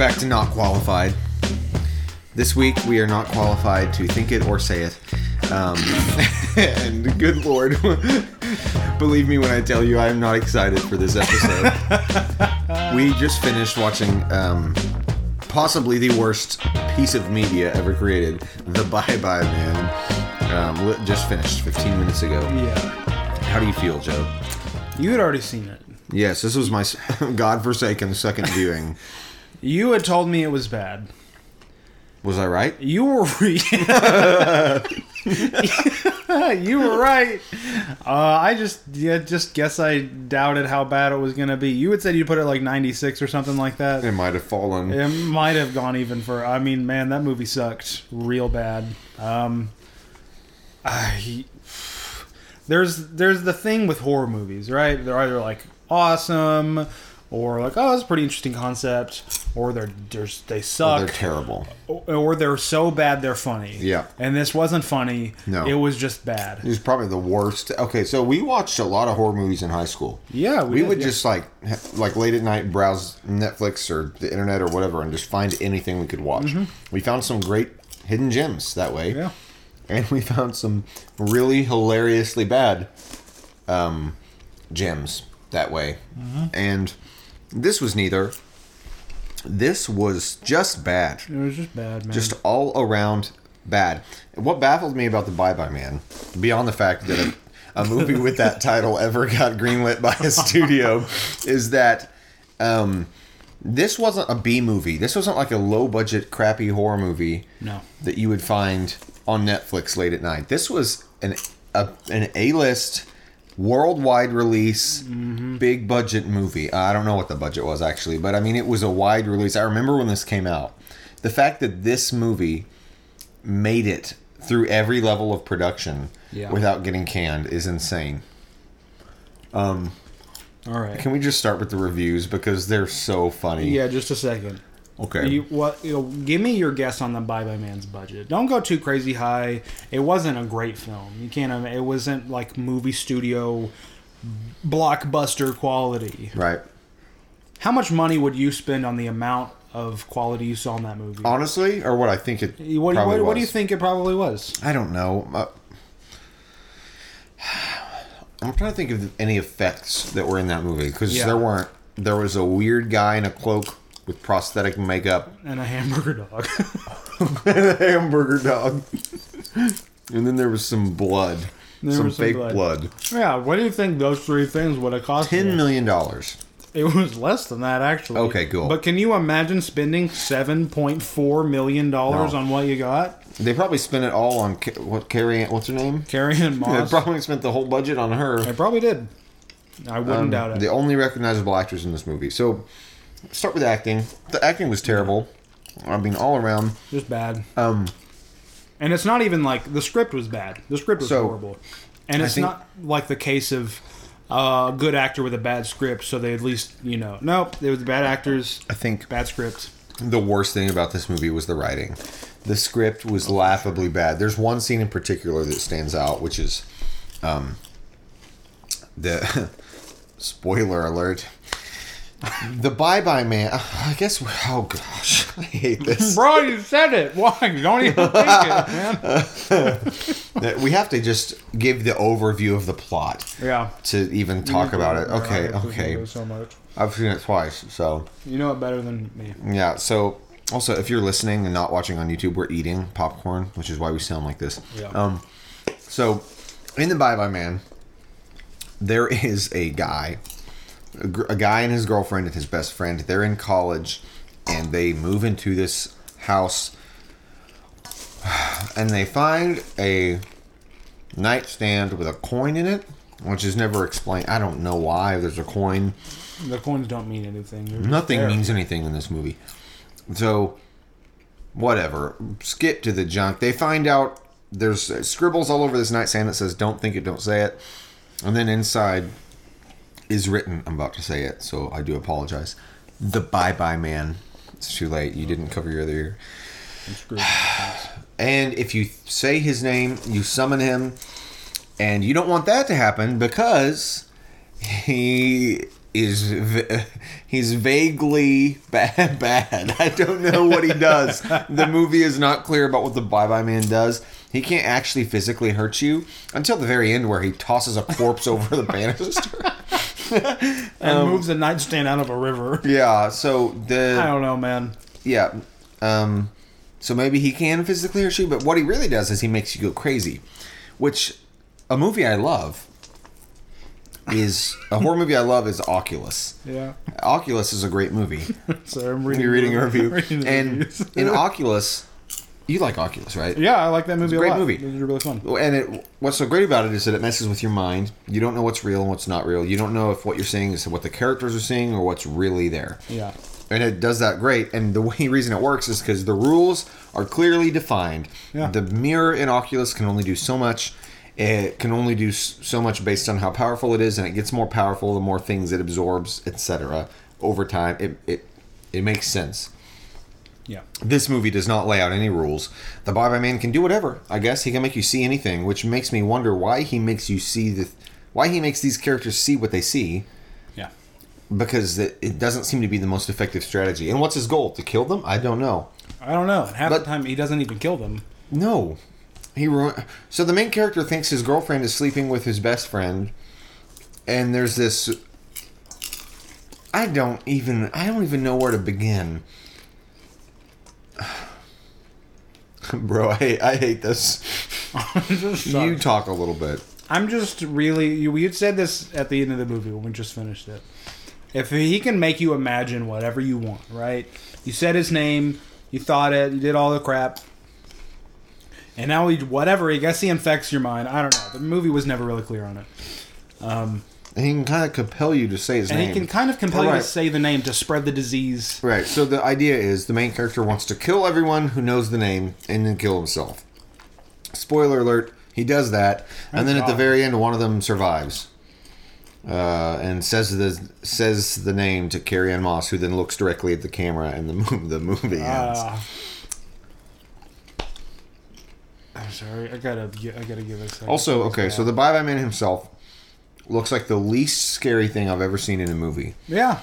Back to Not Qualified. This week we are not qualified to think it or say it. Um, and good lord, believe me when I tell you I am not excited for this episode. we just finished watching um, possibly the worst piece of media ever created, The Bye Bye Man. Um, just finished 15 minutes ago. Yeah. How do you feel, Joe? You had already seen it. Yes, this was my godforsaken second viewing. You had told me it was bad. Was I right? You were You were right. Uh, I just yeah, just guess I doubted how bad it was gonna be. You had said you put it like 96 or something like that. It might have fallen. It might have gone even for. I mean, man, that movie sucked real bad. Um, I there's there's the thing with horror movies, right? They're either like awesome, or like oh, that's a pretty interesting concept, or they're, they're they They're terrible. or they're so bad they're funny. Yeah. and this wasn't funny. No. it was just bad. It was probably the worst. Okay, so we watched a lot of horror movies in high school. Yeah, We did, would yeah. just like like late at night browse Netflix or the internet or whatever and just find anything we could watch. We found some great hidden gems that way. Mm-hmm. yeah. And we found some really hilariously bad um, gems that way. Mm-hmm. And this was neither. This was just bad. It was just bad, man. just all around bad. What baffled me about the Bye Bye Man, beyond the fact that a, a movie with that title ever got greenlit by a studio, is that um, this wasn't a B movie. This wasn't like a low budget, crappy horror movie no. that you would find on Netflix late at night. This was an a, an A list. Worldwide release, big budget movie. I don't know what the budget was actually, but I mean, it was a wide release. I remember when this came out. The fact that this movie made it through every level of production Yeah. without getting canned is insane. Um, All right. Can we just start with the reviews because they're so funny? Yeah, just a second. Okay. You, what? You know, give me your guess on the Bye Bye Man's budget. Don't go too crazy high. It wasn't a great film. You can't. um, It wasn't like movie studio blockbuster quality. right. How much money would you spend on the amount of quality you saw in that movie? Honestly, or what I think it. what, probably what, what do you think it probably was? I don't know. Uh, I'm trying to think of any effects that were in that movie because Yeah. there weren't. There was a weird guy in a cloak with prosthetic makeup, And a hamburger dog. and a hamburger dog, and then there was some blood, There some was some fake blood. blood. yeah. What do you think those three things would have cost? Ten million dollars. It was less than that actually. Okay, cool. But can you imagine spending seven point four million dollars No. on what you got? They probably spent it all on what Carrie. What's her name? Carrie Ann They probably spent the whole budget on her. I probably did. I wouldn't Um, doubt it. The only recognizable actors in this movie. So, start with acting. The acting was terrible. I mean, all around. Just bad. Um, And it's not even like the script was bad. The script was So, horrible. And it's think- not like the case of uh, a good actor with a bad script, so they at least, you know. Nope, they was bad actors, I think bad script. the worst thing about this movie was the writing. The script was laughably bad. There's one scene in particular that stands out, which is, um, the spoiler alert. The Bye Bye Man. I guess. Oh gosh, I hate this. Bro, you said it. Why? Don't even think it, man. We have to just give the overview of the plot Yeah. to even talk about it. Okay, Yeah, okay. So much. I've seen it twice, so You know it better than me. yeah. So also, if you're listening and not watching on YouTube, we're eating popcorn, which is why we sound like this. Yeah. Um, so in the Bye Bye Man, there is a guy, a, gr- a guy and his girlfriend and his best friend. They're in college, and they move into this house, and they find a nightstand with a coin in it, which is never explained. I don't know why there's a coin. The coins don't mean anything. They're Nothing means anything in this movie. So, whatever. Skip to the junk. They find out there's scribbles all over this nightstand that says "Don't think it, don't say it," and then inside is written. I'm about to say it, so I do apologize. The Bye Bye Man. It's too late. You didn't cover your other ear. And if you say his name, you summon him, and you don't want that to happen because he is he's vaguely bad. Bad. I don't know what he does. the movie is not clear about what the Bye Bye Man does. He can't actually physically hurt you until the very end, where he tosses a corpse over the banister. and moves a nightstand out of a river. yeah. So the I don't know, man. yeah. Um. So maybe he can physically hurt you, but what he really does is he makes you go crazy, which a movie I love is a horror movie I love is Oculus. Yeah. Oculus is a great movie. So I'm reading. You're reading a review, reading and in Oculus, you like Oculus, right? yeah, I like that movie. a great movie. It was really fun. And it, what's so great about it is that it messes with your mind. You don't know what's real and what's not real. You don't know if what you're seeing is what the characters are seeing or what's really there. Yeah. And it does that great. And the way reason it works is because the rules are clearly defined. Yeah. The mirror in Oculus can only do so much. It can only do so much based on how powerful it is, and it gets more powerful the more things it absorbs, etc. Over time, it it it makes sense. Yeah. This movie does not lay out any rules. The Bye Bye Man can do whatever. I guess he can make you see anything, which makes me wonder why he makes you see the, why he makes these characters see what they see, Yeah. because it, it doesn't seem to be the most effective strategy. And what's his goal? To kill them? I don't know. I don't know. And half But- the time he doesn't even kill them. No, he ru- so the main character thinks his girlfriend is sleeping with his best friend, and there's this. I don't even I don't even know where to begin. Bro, I hate, I hate this. You talk a little bit. I'm just really. You, you had said this at the end of the movie when we just finished it. If he can make you imagine whatever you want, right? You said his name, you thought it, you did all the crap, and now he whatever. I guess he infects your mind. I don't know. The movie was never really clear on it. Um, And he can kind of compel you to say his and name. he can kind of compel you to say the name to spread the disease. Right. So the idea is the main character wants to kill everyone who knows the name and then kill himself. Spoiler alert: he does that, and then at the very end, one of them survives, uh, and says the says the name to Carrie Ann Moss, who then looks directly at the camera, and the mo- the movie ends. Ah. I'm sorry. I gotta. I gotta give second. also, okay, so the Bye Bye Man himself looks like the least scary thing I've ever seen in a movie. yeah,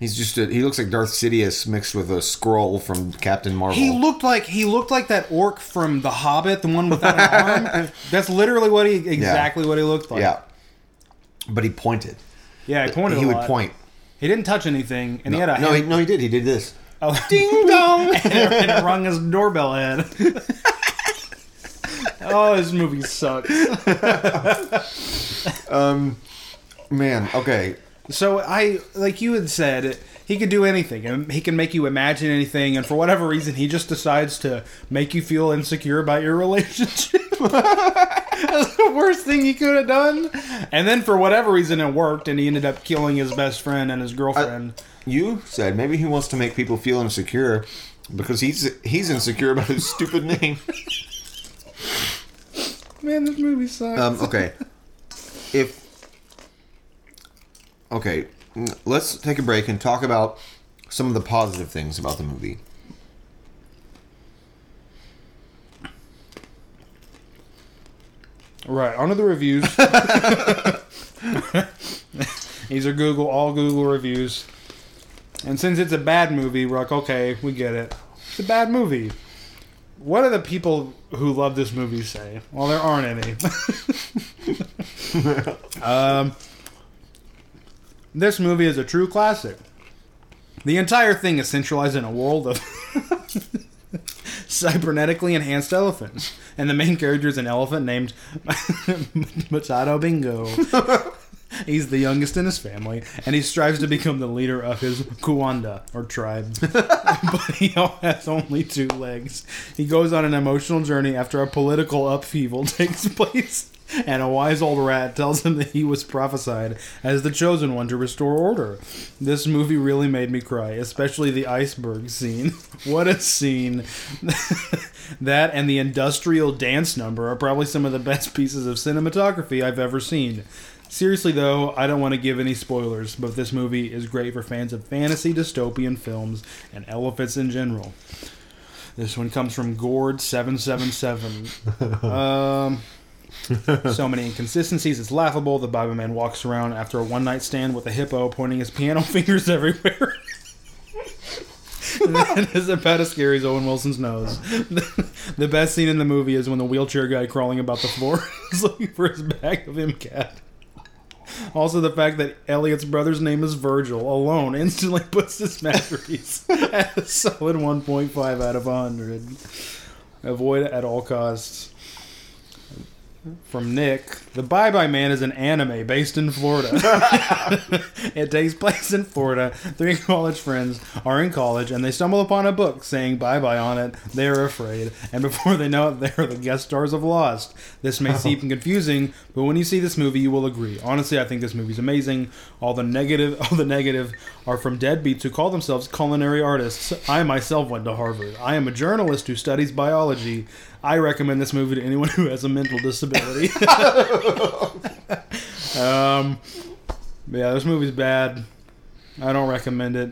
He's just a, he looks like Darth Sidious mixed with a Skrull from Captain Marvel. he looked like he looked like that orc from The Hobbit, the one without an arm. That's literally what he exactly what he looked like. yeah, but he pointed. yeah. He pointed. he would lot. point. He didn't touch anything, and he had a no, he, no, he did. He did this. oh, Ding dong. and it rung his doorbell head. oh, this movie sucks. Um, Man, okay. So I, like you had said, he could do anything, and he can make you imagine anything. And for whatever reason, he just decides to make you feel insecure about your relationship. That's the worst thing he could have done. And then for whatever reason, it worked, and he ended up killing his best friend and his girlfriend. You said maybe he wants to make people feel insecure because he's he's insecure about his stupid name. Man, this movie sucks. Um, okay. If okay, let's take a break and talk about some of the positive things about the movie. Right, onto the reviews. These are Google, all Google reviews. And since it's a bad movie, we're like, okay, we get it. It's a bad movie. What do the people who love this movie say? Well, there aren't any. um, this movie is a true classic. The entire thing is centralized in a world of cybernetically enhanced elephants. And the main character is an elephant named Machado Bingo. He's the youngest in his family, and he strives to become the leader of his Kuanda, or tribe. but he has only two legs. He goes on an emotional journey after a political upheaval takes place, and a wise old rat tells him that he was prophesied as the chosen one to restore order. This movie really made me cry, especially the iceberg scene. what a scene! that and the industrial dance number are probably some of the best pieces of cinematography I've ever seen. Seriously, though, I don't want to give any spoilers, but this movie is great for fans of fantasy dystopian films and elephants in general. This one comes from Gord777. um, so many inconsistencies, it's laughable. The Bye Bye Man walks around after a one night stand with a hippo pointing his piano fingers everywhere. that is about as scary as Owen Wilson's nose. the best scene in the movie is when the wheelchair guy crawling about the floor is looking for his bag of MCAT. Also, the fact that Elliot's brother's name is Virgil alone instantly puts this masterpiece at a solid 1.5 out of 100. Avoid at all costs. From Nick, The Bye Bye Man is an anime based in Florida. it takes place in Florida. Three college friends are in college and they stumble upon a book saying bye bye on it. They are afraid, and before they know it, they are the guest stars of Lost. This may oh. seem confusing, but when you see this movie, you will agree. Honestly, I think this movie's amazing. All the negative, all the negative, are from deadbeats who call themselves culinary artists. I myself went to Harvard. I am a journalist who studies biology. I recommend this movie to anyone who has a mental disability. um, yeah, this movie's bad. I don't recommend it.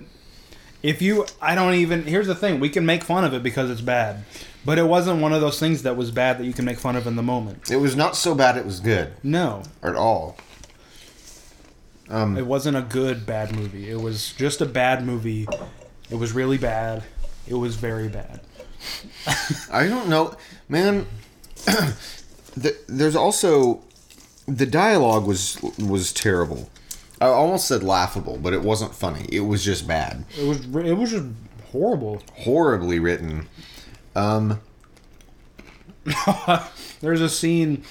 If you, I don't even. Here's the thing: we can make fun of it because it's bad, but it wasn't one of those things that was bad that you can make fun of in the moment. It was not so bad. It was good No, at all. Um, it wasn't a good bad movie. It was just a bad movie. It was really bad. It was very bad. I don't know, man. the, there's also the dialogue was was terrible. I almost said laughable, but it wasn't funny. It was just bad, It was. It was just horrible. horribly written. Um, There's a scene,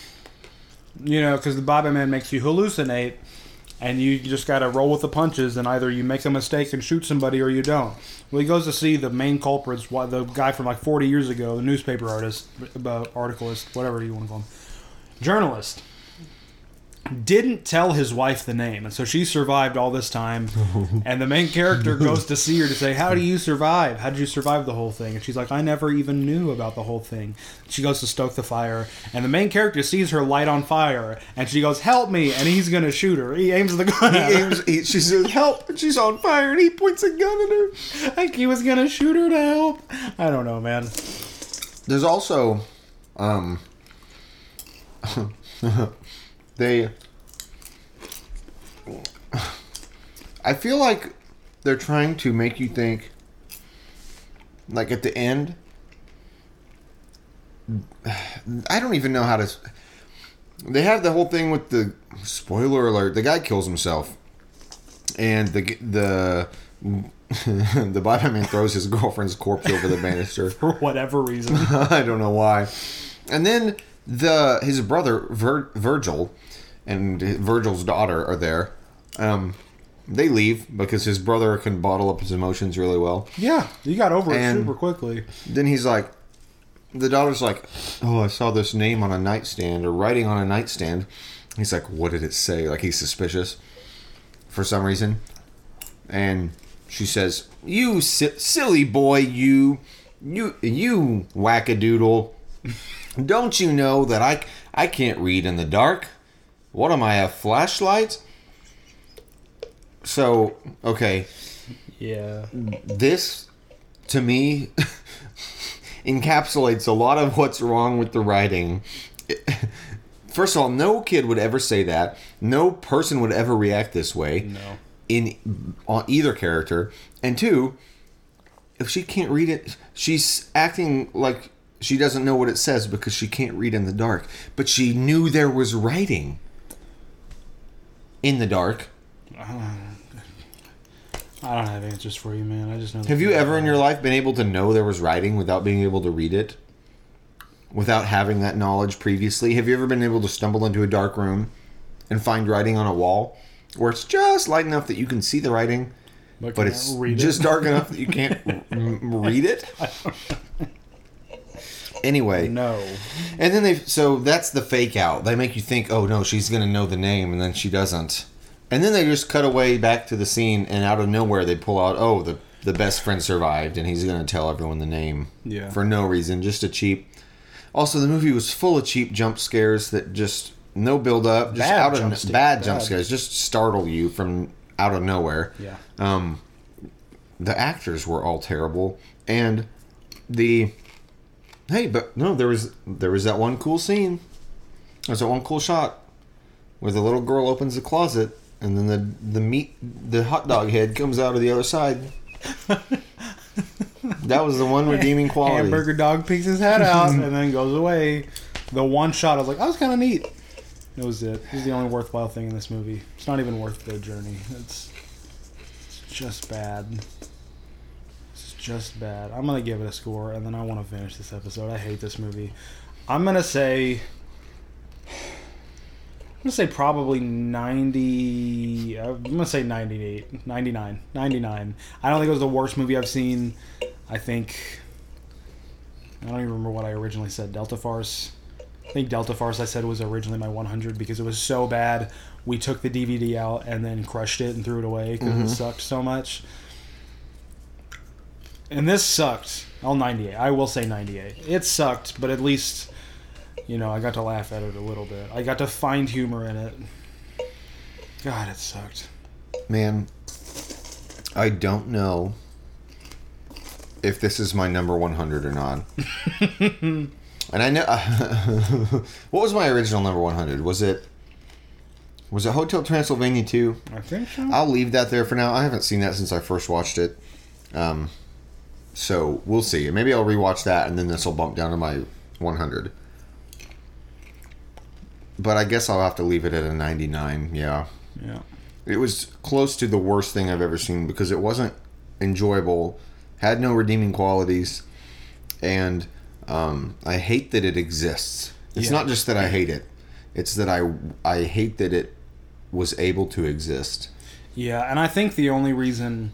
you know, because the Bye Bye Man makes you hallucinate, and you just got to roll with the punches, and either you make a mistake and shoot somebody or you don't. Well, he goes to see the main culprits, the guy from like 40 years ago, the newspaper artist, uh, about articleist, whatever you want to call him, journalist. Didn't tell his wife the name, and so she survived all this time. And the main character goes to see her to say, "How do you survive? How did you survive the whole thing?" And she's like, "I never even knew about the whole thing." She goes to stoke the fire, and the main character sees her light on fire, and she goes, "Help me!" And he's gonna shoot her. He aims the gun. he at her. aims, he, she says, "Help!" and she's on fire, and he points a gun at her. like he was gonna shoot her to help. I don't know, man. There's also, um, they. I feel like they're trying to make you think, like at the end. I don't even know how to. They have the whole thing with the spoiler alert. The guy kills himself, and the the the Bye Bye Man throws his girlfriend's corpse over the banister. For whatever reason. I don't know why. And then the his brother Vir, Virgil and Virgil's daughter are there. Um, they leave because his brother can bottle up his emotions really well. yeah, you got over it super quickly. Then he's like, the daughter's like, "Oh, I saw this name on a nightstand or writing on a nightstand." He's like, "What did it say?" Like he's suspicious for some reason. And she says, "You si- silly boy, you, you, you wackadoodle! Don't you know that I I can't read in the dark? What am I a flashlight?" So okay, Yeah. this to me encapsulates a lot of what's wrong with the writing. First of all, no kid would ever say that. No person would ever react this way No. in on either character. And two, if she can't read it, she's acting like she doesn't know what it says because she can't read in the dark. But she knew there was writing in the dark. I don't have answers for you, man. I just know. Have you ever in your life been able to know there was writing without being able to read it? Without having that knowledge previously? Have you ever been able to stumble into a dark room and find writing on a wall where it's just light enough that you can see the writing, but can't it's read it? just dark enough that you can't read it? Anyway, No. and then they so that's the fake out. They make you think, oh no, she's gonna know the name, and then she doesn't. And then they just cut away back to the scene, and out of nowhere they pull out, oh, the the best friend survived, and he's gonna tell everyone the name. Yeah. For no reason, just a cheap. Also, the movie was full of cheap jump scares that just no build up, just Bad out of jump scares, bad jump scares, just startle you from out of nowhere. Yeah. Um, the actors were all terrible, and the hey, but no, there was there was that one cool scene There's that one cool shot where the little girl opens the closet and then the the meat the hot dog head comes out of the other side. that was the one redeeming quality. Hamburger dog picks his head out and then goes away. The one shot, I was like, that was kind of neat. That was it. It was the only worthwhile thing in this movie. It's not even worth the journey. It's, it's just bad. Just bad. I'm gonna give it a score, and then I want to finish this episode. I hate this movie. I'm gonna say. I'm gonna say probably 90. I'm gonna say 98, 99, 99. I don't think it was the worst movie I've seen. I think. I don't even remember what I originally said. Delta Farce. I think Delta Farce I said was originally my 100 because it was so bad. We took the DVD out and then crushed it and threw it away because it mm-hmm. sucked so much. And this sucked. I'll 98. I will say 98. It sucked, but at least, you know, I got to laugh at it a little bit. I got to find humor in it. God, it sucked. Man, I don't know if this is my number 100 or not. and I know what was my original number 100? Was it was it Hotel Transylvania 2? I think so. I'll leave that there for now. I haven't seen that since I first watched it. Um, so we'll see. Maybe I'll rewatch that and then this will bump down to my 100. But I guess I'll have to leave it at a 99. Yeah. yeah. It was close to the worst thing I've ever seen because it wasn't enjoyable, had no redeeming qualities, and um, I hate that it exists. It's Yeah. not just that I hate it; it's that I I hate that it was able to exist. Yeah, and I think the only reason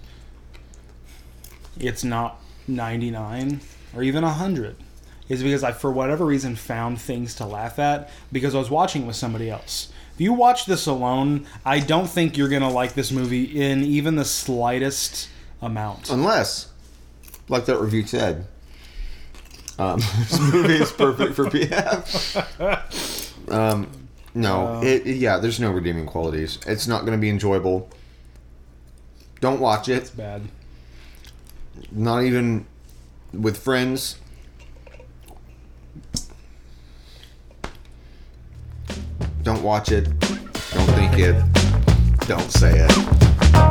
it's not 99 or even 100 is because I, for whatever reason, found things to laugh at because I was watching with somebody else. If you watch this alone, I don't think you're going to like this movie in even the slightest amount. Unless, like that review said, um, this movie is perfect for PF. Um, no, Uh. it, it- yeah, there's no redeeming qualities. It's not going to be enjoyable. Don't watch it. It's bad. Not even with friends. Don't watch it. Don't think it. Don't say it.